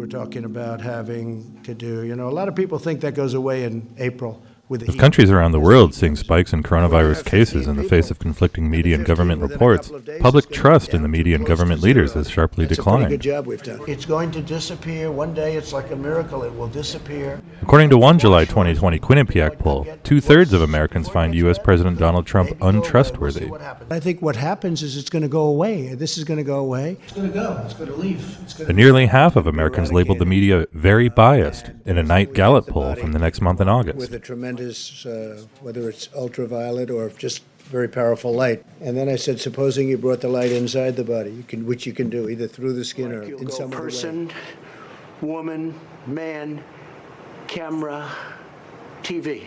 we're talking about having to do. You know, a lot of people think that goes away in April. With the countries around the world seeing spikes in coronavirus cases in the face of conflicting media and government reports, public trust in the media and government leaders has sharply It's a pretty good declined. job we've done. It's going to disappear. One day it's like a miracle. It will disappear. According to one July 2020 Quinnipiac poll, two thirds of Americans find U.S. President Donald Trump untrustworthy. I think what happens is it's going to go away. This is going to go away. It's going to go. It's going to leave. It's going And nearly half of Americans labeled the media very biased in a Knight Gallup poll from the next month in August. with a tremendous, uh, whether it's ultraviolet or just very powerful light. And then I said, supposing you brought the light inside the body, you can, which you can do either through the skin or in some other way. person, woman, man, camera, TV.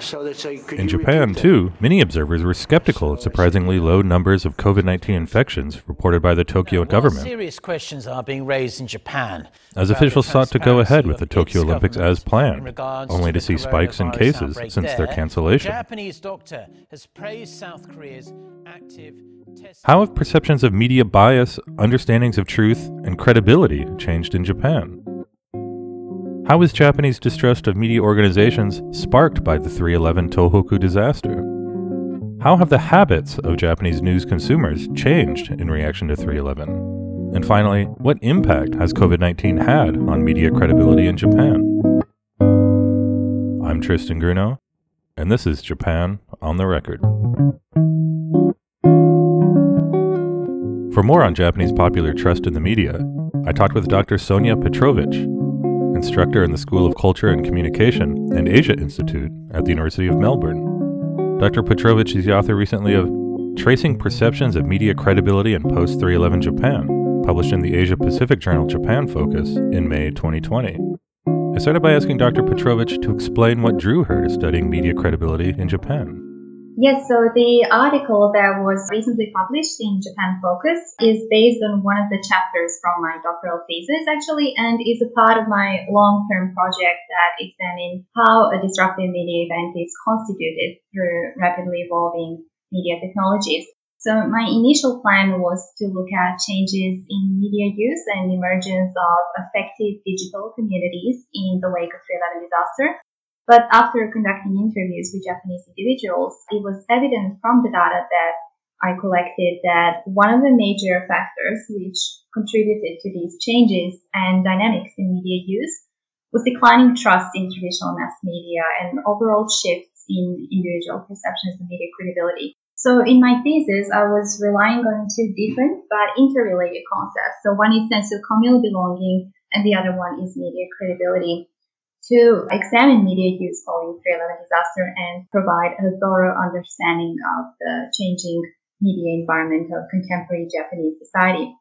So they say, could In Japan, too, many observers were skeptical of surprisingly low numbers of COVID 19 infections reported by the Tokyo While government, Serious questions are being raised in Japan. as officials sought to go ahead with the Tokyo Olympics as planned, only to the see spikes in cases outbreak since their cancellation. A Japanese doctor has praised South Korea's active. How have perceptions of media bias, understandings of truth, and credibility changed in Japan? How is Japanese distrust of media organizations sparked by the 311 Tohoku disaster? How have the habits of Japanese news consumers changed in reaction to 311? And finally, what impact has COVID 19 had on media credibility in Japan? I'm Tristan Grunow, and this is Japan on the Record. For more on Japanese popular trust in the media, I talked with Dr. Sonia Petrovich, instructor in the School of Culture and Communication and Asia Institute at the University of Melbourne. Dr. Petrovich is the author recently of Tracing Perceptions of Media Credibility in Post 311 Japan, published in the Asia Pacific journal Japan Focus in May 2020. I started by asking Dr. Petrovich to explain what drew her to studying media credibility in Japan. Yes, so the article that was recently published in Japan Focus is based on one of the chapters from my doctoral thesis, actually, and is a part of my long term project that examines how a disruptive media event is constituted through rapidly evolving media technologies. So, my initial plan was to look at changes in media use and emergence of effective digital communities in the wake of 311 disaster. But after conducting interviews with Japanese individuals, it was evident from the data that I collected that one of the major factors which contributed to these changes and dynamics in media use was declining trust in traditional mass media and overall shifts in individual perceptions of media credibility. So in my thesis, I was relying on two different but interrelated concepts. So one is sense of communal belonging and the other one is media credibility to examine media use following 311 disaster and provide a thorough understanding of the changing media environment of contemporary Japanese society.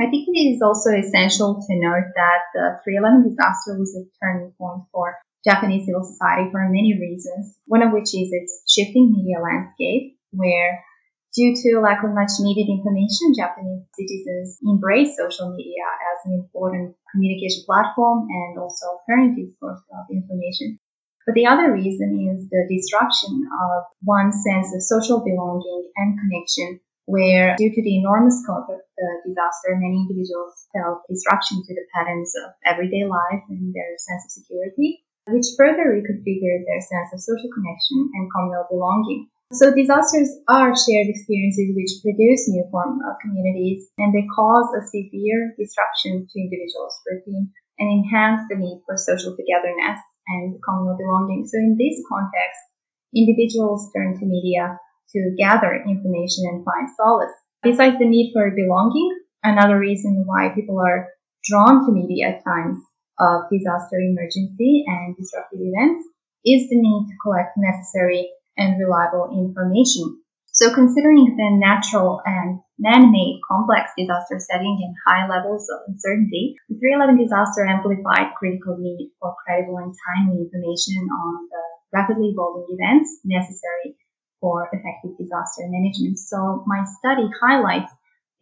I think it is also essential to note that the 311 disaster was a turning point for Japanese civil society for many reasons, one of which is its shifting media landscape, where Due to lack of much needed information, Japanese citizens embrace social media as an important communication platform and also alternative source of information. But the other reason is the disruption of one's sense of social belonging and connection, where due to the enormous scope of the disaster, many individuals felt disruption to the patterns of everyday life and their sense of security, which further reconfigured their sense of social connection and communal belonging. So disasters are shared experiences which produce new forms of communities and they cause a severe disruption to individuals' routine and enhance the need for social togetherness and communal belonging. So in this context, individuals turn to media to gather information and find solace. Besides the need for belonging, another reason why people are drawn to media at times of disaster emergency and disruptive events is the need to collect necessary and reliable information. So considering the natural and man-made complex disaster setting and high levels of uncertainty, the 311 disaster amplified critical need for credible and timely information on the rapidly evolving events necessary for effective disaster management. So my study highlights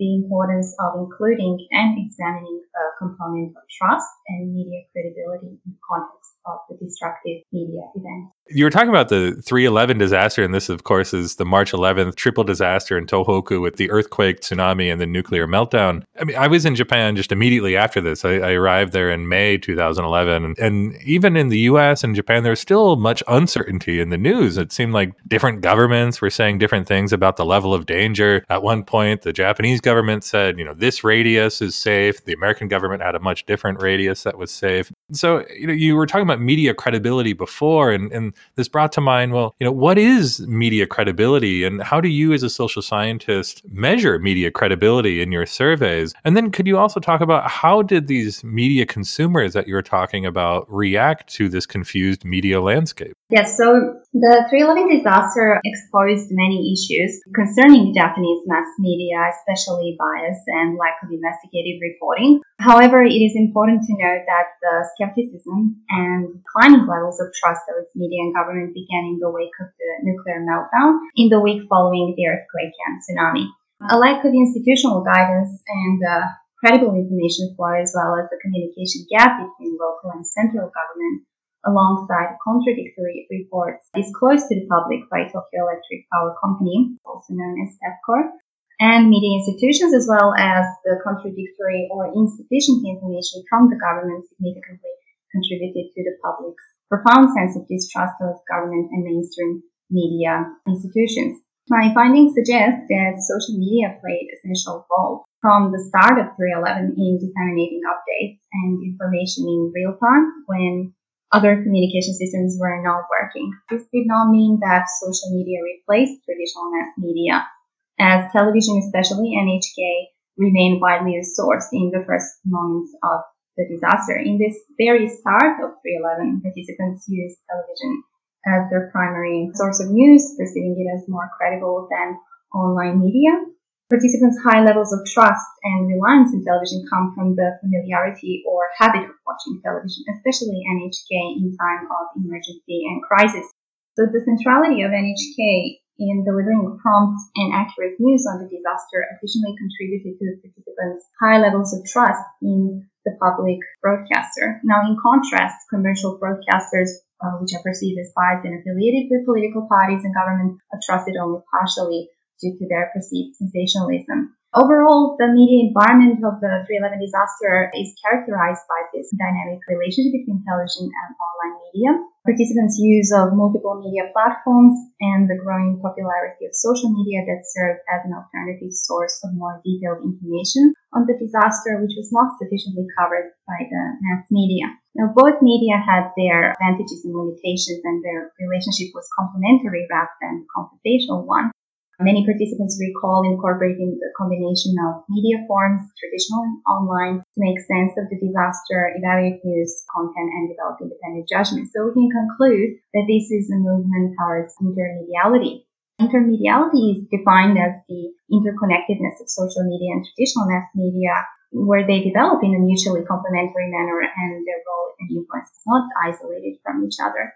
the importance of including and examining a component of trust and media credibility in context the destructive media event. You were talking about the 311 disaster, and this, of course, is the March 11th triple disaster in Tohoku with the earthquake, tsunami, and the nuclear meltdown. I mean, I was in Japan just immediately after this. I, I arrived there in May 2011. And even in the US and Japan, there's still much uncertainty in the news. It seemed like different governments were saying different things about the level of danger. At one point, the Japanese government said, you know, this radius is safe. The American government had a much different radius that was safe. So, you know, you were talking about media credibility before, and, and this brought to mind, well, you know, what is media credibility and how do you as a social scientist measure media credibility in your surveys? And then could you also talk about how did these media consumers that you were talking about react to this confused media landscape? Yes, so the 311 disaster exposed many issues concerning Japanese mass media, especially bias and lack of investigative reporting. However, it is important to note that the skepticism and declining levels of trust towards media and government began in the wake of the nuclear meltdown in the week following the earthquake and tsunami. A lack of institutional guidance and uh, credible information flow, as well as the communication gap between local and central government, alongside contradictory reports disclosed to the public by Tokyo Electric Power Company, also known as TEPCO, and media institutions, as well as the contradictory or insufficient information from the government significantly contributed to the public's profound sense of distrust of government and mainstream media institutions. My findings suggest that social media played a essential role from the start of 311 in disseminating updates and information in real time when other communication systems were not working. This did not mean that social media replaced traditional mass media, as television, especially NHK, remained widely a source in the first moments of the disaster. In this very start of 311, participants used television as their primary source of news, perceiving it as more credible than online media. Participants' high levels of trust and reliance in television come from the familiarity or habit of watching television, especially NHK in time of emergency and crisis. So the centrality of NHK in delivering prompt and accurate news on the disaster additionally contributed to the participants' high levels of trust in the public broadcaster. Now, in contrast, commercial broadcasters, uh, which are perceived as biased and affiliated with political parties and government, are trusted only partially due to their perceived sensationalism. Overall, the media environment of the 311 disaster is characterized by this dynamic relationship between television and online media. Participants' use of multiple media platforms and the growing popularity of social media that served as an alternative source of more detailed information on the disaster, which was not sufficiently covered by the mass media. Now, both media had their advantages and limitations, and their relationship was complementary rather than confrontational one. Many participants recall incorporating the combination of media forms, traditional and online, to make sense of the disaster, evaluate news content, and develop independent judgment. So we can conclude that this is a movement towards intermediality. Intermediality is defined as the interconnectedness of social media and traditional mass media, where they develop in a mutually complementary manner and their role and influence is not isolated from each other.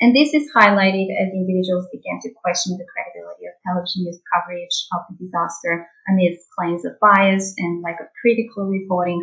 And this is highlighted as individuals began to question the credibility of television news coverage of the disaster amidst claims of bias and lack of critical reporting,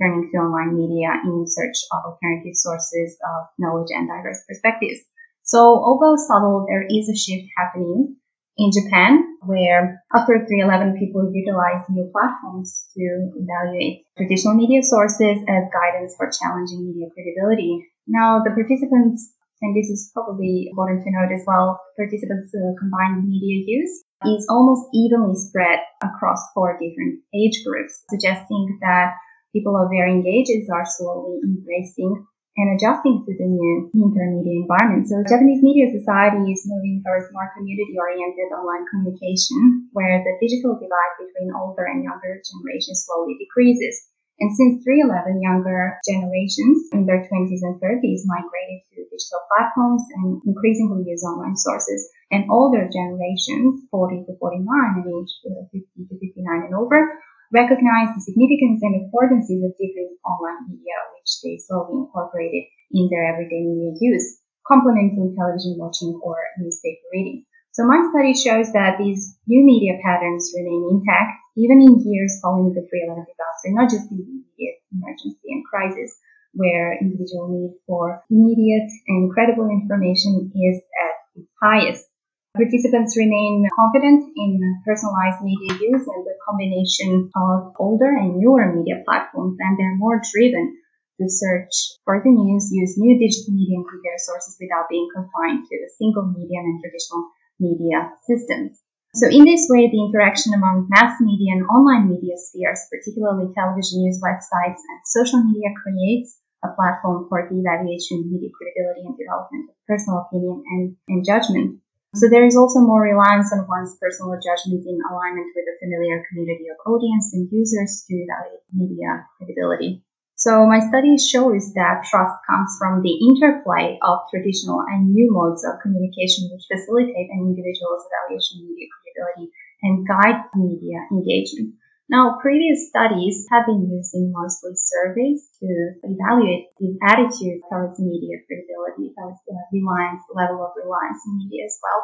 turning to online media in search of alternative sources of knowledge and diverse perspectives. So although subtle, there is a shift happening in Japan, where after 311 people utilize new platforms to evaluate traditional media sources as guidance for challenging media credibility. Now, the participants and this is probably important to note as well, participants' uh, combined media use is almost evenly spread across four different age groups, suggesting that people of varying ages are slowly embracing and adjusting to the new intermedia environment. So Japanese media society is moving towards more community-oriented online communication, where the digital divide between older and younger generations slowly decreases. And since 311, younger generations in their 20s and 30s migrated to digital platforms and increasingly use online sources. And older generations, 40 to 49 and age uh, 50 to 59 and over, recognize the significance and affordances of different online media, which they slowly incorporated in their everyday media use, complementing television watching or newspaper reading. So my study shows that these new media patterns remain intact even in years following the 311 disaster, not just in the immediate emergency and crisis. where individual need for immediate and credible information is at its highest. Participants remain confident in personalized media use and the combination of older and newer media platforms, and they're more driven to search for the news, use new digital media and compare sources without being confined to a single medium and traditional media systems. So in this way, the interaction among mass media and online media spheres, particularly television news websites and social media creates a platform for the evaluation of media credibility and development of personal opinion and, and judgment. So there is also more reliance on one's personal judgment in alignment with a familiar community of audience and users to evaluate media credibility. So my study shows that trust comes from the interplay of traditional and new modes of communication which facilitate an individual's evaluation of media credibility and guide media engagement. Now, previous studies have been using mostly surveys to evaluate these attitudes towards media credibility, towards the uh, reliance, level of reliance in media as well.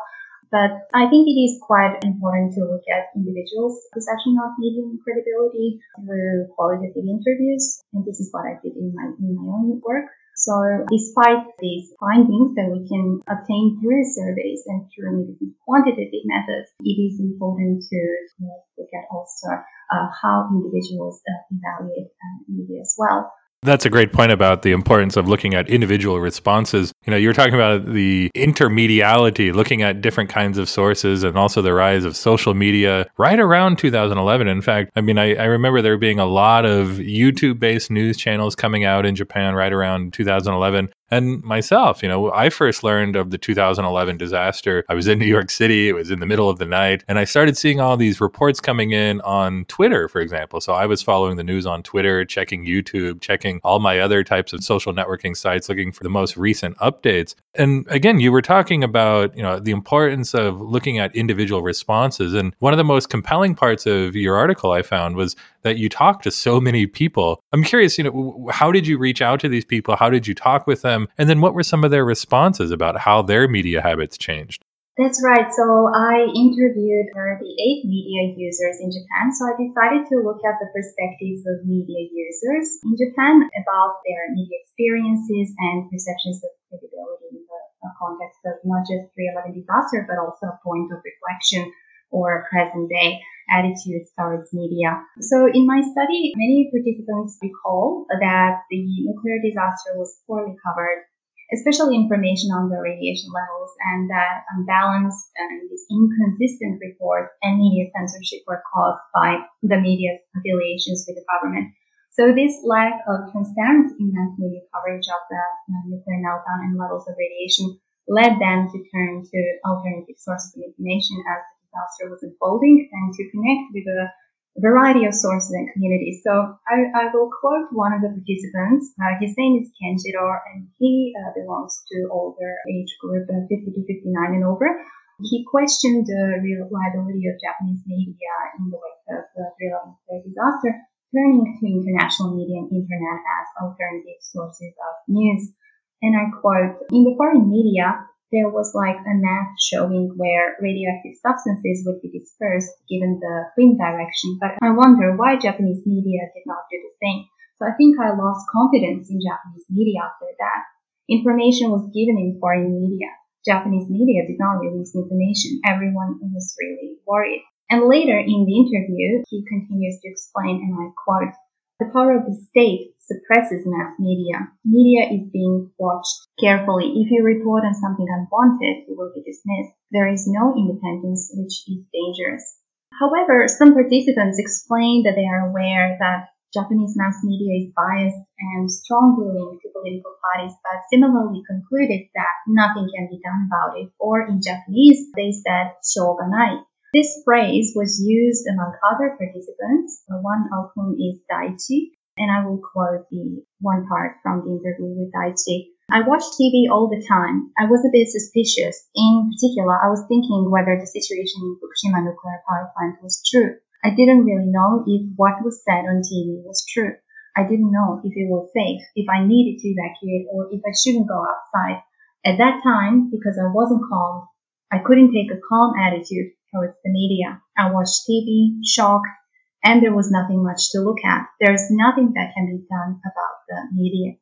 But I think it is quite important to look at individuals' perception of media credibility through qualitative interviews. And this is what I did in my, in my own work. So despite these findings that we can obtain through surveys and through maybe quantitative methods, it is important to look at also uh, how individuals uh, evaluate uh, media as well. That's a great point about the importance of looking at individual responses. You know, you're talking about the intermediality, looking at different kinds of sources and also the rise of social media right around 2011. In fact, I mean, I, I remember there being a lot of YouTube based news channels coming out in Japan right around 2011. And myself, you know, I first learned of the 2011 disaster. I was in New York City. It was in the middle of the night. And I started seeing all these reports coming in on Twitter, for example. So I was following the news on Twitter, checking YouTube, checking all my other types of social networking sites, looking for the most recent updates. And again, you were talking about, you know, the importance of looking at individual responses. And one of the most compelling parts of your article I found was that you talk to so many people. I'm curious, you know, how did you reach out to these people? How did you talk with them? And then what were some of their responses about how their media habits changed? That's right. So I interviewed uh, the eight media users in Japan. So I decided to look at the perspectives of media users in Japan about their media experiences and perceptions of credibility in the context of not just 311 disaster, but also a point of reflection or present day attitudes towards media. So in my study, many participants recall that the nuclear disaster was poorly covered, especially information on the radiation levels and that unbalanced and inconsistent report and media censorship were caused by the media's affiliations with the government. So this lack of transparency in mass media coverage of the uh, nuclear meltdown and levels of radiation led them to turn to alternative sources of information as was unfolding and to connect with a variety of sources and communities. So I, I will quote one of the participants. Uh, his name is Kenjiro and he uh, belongs to older age group, uh, 50 to 59 and over. He questioned the reliability of Japanese media in the wake of the 311 disaster, turning to international media and internet as alternative sources of news. And I quote, in the foreign media, there was like a map showing where radioactive substances would be dispersed given the wind direction. But I wonder why Japanese media did not do the same. So I think I lost confidence in Japanese media after that. Information was given in foreign media. Japanese media did not release information. Everyone was really worried. And later in the interview, he continues to explain, and I quote, the power of the state suppresses mass media. Media is being watched carefully. If you report on something unwanted, you will be dismissed. There is no independence, which is dangerous. However, some participants explain that they are aware that Japanese mass media is biased and strongly linked to political parties, but similarly concluded that nothing can be done about it. Or in Japanese, they said shoganai, this phrase was used among other participants, one of whom is Daichi, and I will quote the one part from the interview with Daichi. I watch TV all the time. I was a bit suspicious. In particular, I was thinking whether the situation in Fukushima nuclear power plant was true. I didn't really know if what was said on TV was true. I didn't know if it was safe, if I needed to evacuate, or if I shouldn't go outside. At that time, because I wasn't calm, I couldn't take a calm attitude towards the media. I watched TV, shocked, and there was nothing much to look at. There's nothing that can be done about the media.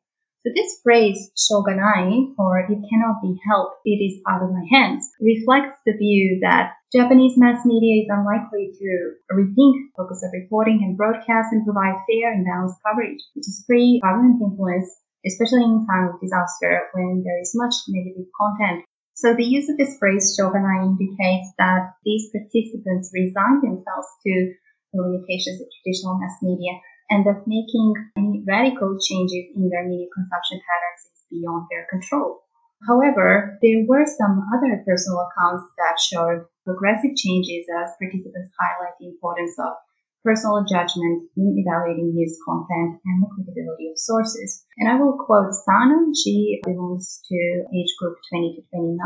So this phrase, shoganai, or it cannot be helped, it is out of my hands, reflects the view that Japanese mass media is unlikely to rethink focus of reporting and broadcast and provide fair and balanced coverage, which is free government influence, especially in time of disaster when there is much negative content. So the use of this phrase shoganai indicates that these participants resign themselves to the limitations of traditional mass media and that making any radical changes in their media consumption patterns is beyond their control. However, there were some other personal accounts that showed progressive changes as participants highlight the importance of personal judgment in evaluating news content and the credibility of sources. And I will quote Sana. She belongs to age group 20 to 29.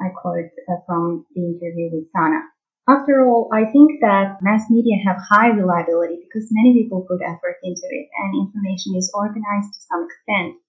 I quote uh, from the interview with Sana. After all, I think that mass media have high reliability because many people put effort into it and information is organized to some extent.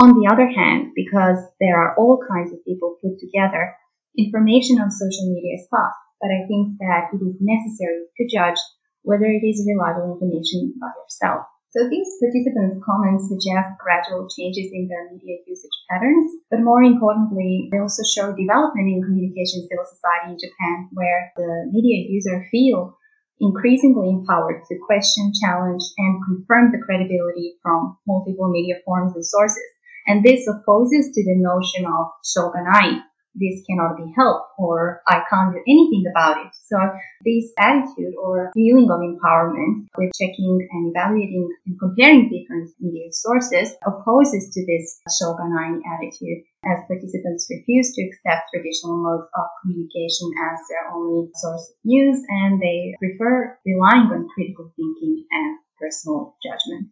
On the other hand, because there are all kinds of people put together, information on social media is fast, but I think that it is necessary to judge whether it is reliable information by yourself. So these participants' comments suggest gradual changes in their media usage patterns, but more importantly, they also show development in communication civil society in Japan, where the media user feel increasingly empowered to question, challenge, and confirm the credibility from multiple media forms and sources. And this opposes to the notion of shoganai, this cannot be helped or I can't do anything about it. So this attitude or feeling of empowerment with checking and evaluating and comparing different media sources opposes to this shoganai attitude as participants refuse to accept traditional modes of communication as their only source of news and they prefer relying on critical thinking and personal judgment.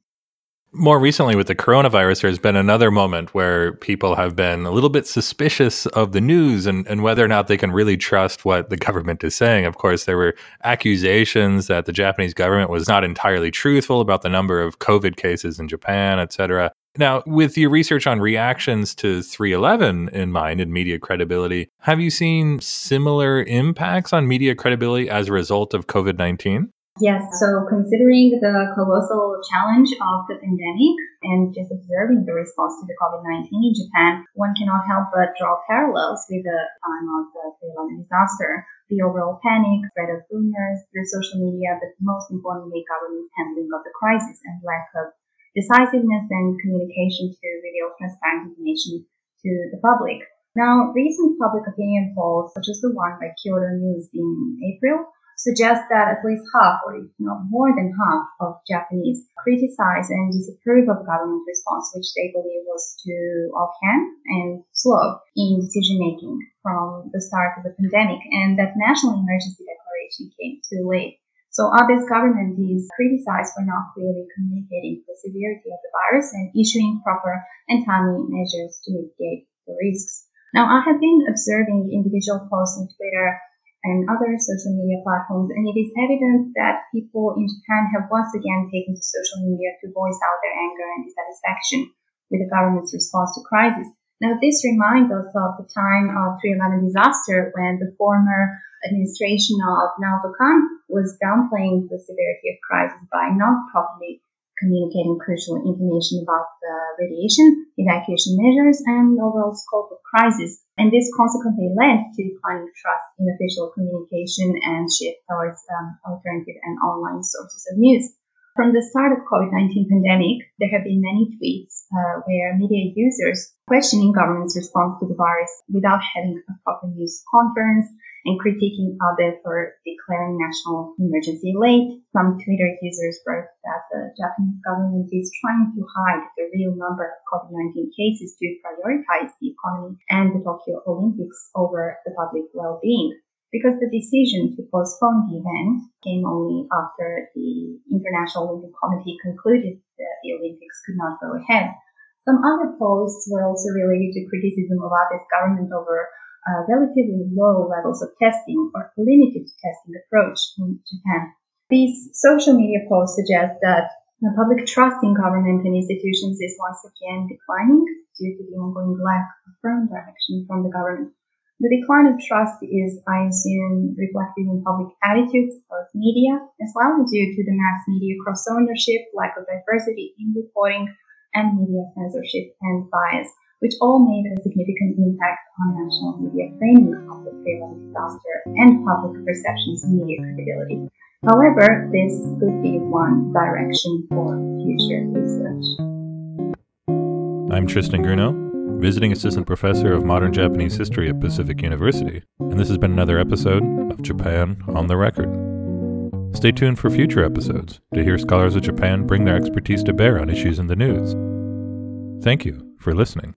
More recently, with the coronavirus, there's been another moment where people have been a little bit suspicious of the news and, and whether or not they can really trust what the government is saying. Of course, there were accusations that the Japanese government was not entirely truthful about the number of COVID cases in Japan, et cetera. Now, with your research on reactions to 311 in mind and media credibility, have you seen similar impacts on media credibility as a result of COVID 19? Yes, so considering the colossal challenge of the pandemic and just observing the response to the COVID-19 in Japan, one cannot help but draw parallels with the time of the 311 disaster. The overall panic, spread of rumors through social media, but most importantly, government handling of the crisis and lack of decisiveness and communication to reveal transparent information to the public. Now, recent public opinion polls, such as the one by Kyodo News in April, suggests that at least half, or if not more than half, of Japanese criticize and disapprove of government response, which they believe was too offhand and slow in decision making from the start of the pandemic, and that national emergency declaration came too late. So Abe's government is criticized for not clearly communicating the severity of the virus and issuing proper and timely measures to mitigate the risks. Now, I have been observing individual posts on Twitter and other social media platforms. And it is evident that people in Japan have once again taken to social media to voice out their anger and dissatisfaction with the government's response to crisis. Now, this reminds us of the time of 311 disaster when the former administration of Naoto Kan was downplaying the severity of crisis by not properly communicating crucial information about the radiation, evacuation measures, and overall scope of crisis. And this consequently led to declining trust in official communication and shift towards um, alternative and online sources of news. From the start of COVID-19 pandemic, there have been many tweets uh, where media users questioning government's response to the virus without having a proper news conference and critiquing Abe for declaring national emergency late. Some Twitter users wrote that the Japanese government is trying to hide the real number of COVID-19 cases to prioritize the economy and the Tokyo Olympics over the public well-being. Because the decision to postpone the event came only after the International Olympic Committee concluded that the Olympics could not go ahead. Some other posts were also related to criticism of Abe's government over uh, relatively low levels of testing or limited testing approach in Japan. These social media posts suggest that the public trust in government and institutions is once again declining due to the ongoing lack of firm direction from the government. The decline of trust is, I assume, reflected in public attitudes towards media as well as due to the mass media cross ownership, lack of diversity in reporting, and media censorship and bias, which all made a significant impact on national media framing of the prevalent disaster and public perceptions of media credibility. However, this could be one direction for future research. I'm Tristan Grunow, visiting assistant professor of modern Japanese history at Pacific University, and this has been another episode of Japan on the Record. Stay tuned for future episodes to hear scholars of Japan bring their expertise to bear on issues in the news. Thank you for listening.